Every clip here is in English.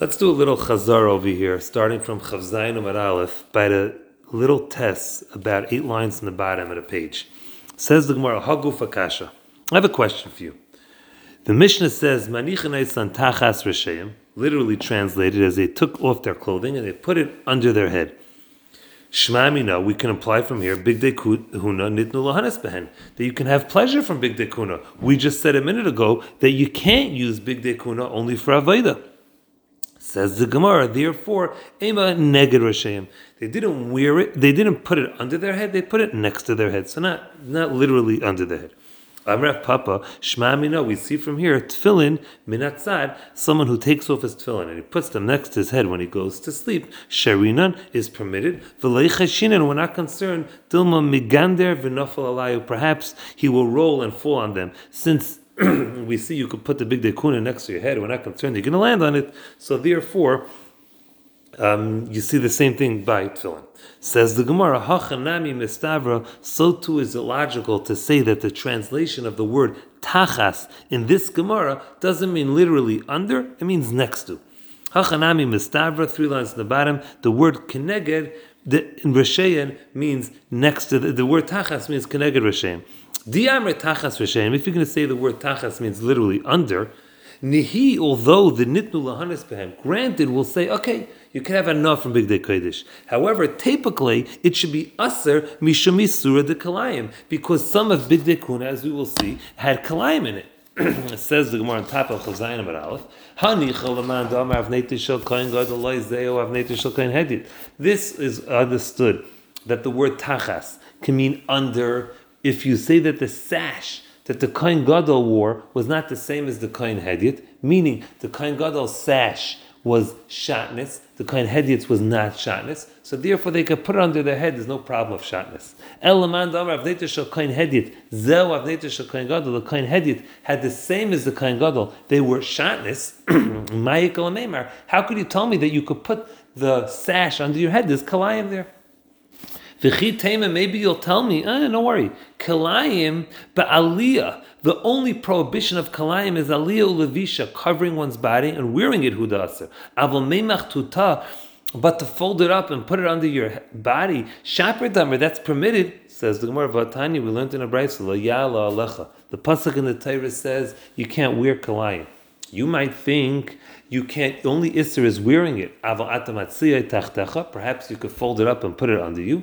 Let's do a little chazar over here, starting from Chavzayin Umar Aleph, by the little tests about eight lines in the bottom of the page. Says the Gemara, Haguf Akasha. I have a question for you. The Mishnah says, Manichanaisan tachas resheim, literally translated as they took off their clothing and they put it under their head. Shmamina, we can apply from here, big dekuna nitnu lahanes behen, that you can have pleasure from big dekuna. We just said a minute ago that you can't use big dekuna only for Aveda. Says the Gemara, therefore, Ema neged Rashem. They didn't wear it, they didn't put it under their head, they put it next to their head. So not not literally under the head. Amraf Papa, Shma Mina, we see from here, tefillin, minatzad, someone who takes off his tefillin and he puts them next to his head when he goes to sleep. Sherinan is permitted. V'leichashinan, we're not concerned. Dilma migander v'nofel alayu, perhaps he will roll and fall on them. Since we see you could put the big dekuna next to your head. We're not concerned you're going to land on it. So therefore, um, you see the same thing by tefillin. Says the Gemara, Hachanami mistavra. So too is it logical to say that the translation of the word tachas in this Gemara doesn't mean literally under; it means next to. Hachanami mistavra. Three lines in the bottom. The word keneged the, in Reshayan means next to the, the word tachas means keneged Reshayan. Diamre tachas v'shem. If you're going to say the word tachas means literally under, nihi. Although the nitnu lahanis behem, granted, we'll say okay, you can have enough from Big Day Kodesh. However, typically it should be aser mishami surah de kalayim because some of Big Day Kuna, as we will see, had kalayim in it. it says the Gemara on top of Chazayin Amar Aleph, Hani chalaman damar avnei shel kohen gadol loy zeo avnei shel kohen hedit. This is understood that the word tachas can mean under if you say that the sash that the Kohen Gadol wore was not the same as the Kohen Hedit, meaning the Kohen Gadol sash was shatness, the Kohen Hedit was not shatness, so therefore they could put it under their head, there's no problem of shatness. Elaman Damar Avneta Shal Kohen Hedit, Zeu Avneta Shal Gadol, the Kohen Hedit had the same as the Kohen Gadol, they were shatness, How could you tell me that you could put the sash under your head? There's kalayim there. Maybe you'll tell me, eh, don't worry. Kalayim, but aliyah. The only prohibition of kalayim is aliyah ulevisha, covering one's body and wearing it hudaser. Aval meimach tuta, but to fold it up and put it under your body, shaper that's permitted. Says the Gemara Vatani, we learned in a brayso, yala. The pasuk in the Torah says you can't wear kalayim. You might think you can't. Only isser is wearing it. Perhaps you could fold it up and put it under you.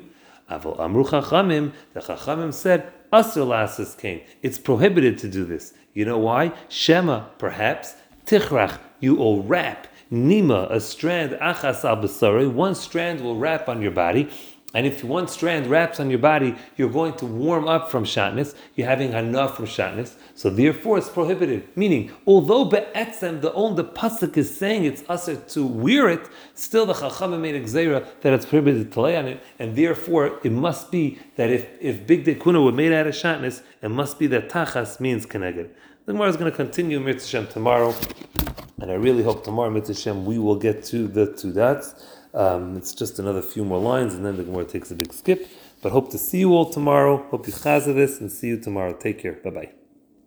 Avol Amru Chachamim, the Chachamim said, Asr Lasas came. It's prohibited to do this. You know why? Shema, perhaps, Tichrach, you will wrap, Nima, a strand, Achas al one strand will wrap on your body, and if one strand wraps on your body, you're going to warm up from shatness. You're having enough from shatness. So therefore it's prohibited. Meaning, although be'etzem, the only the pasuk is saying it's usher to wear it, still the chacham made exera that it's prohibited to lay on it. And therefore it must be that if, if big dekuna were made out of shatness, it must be that tachas means keneged. The Gemara is going to continue Mitzvah tomorrow. And I really hope tomorrow, Mitzvah we will get to the two dots. Um, it's just another few more lines, and then the Gemara takes a big skip. But hope to see you all tomorrow. Hope you chaz this, and see you tomorrow. Take care. Bye bye.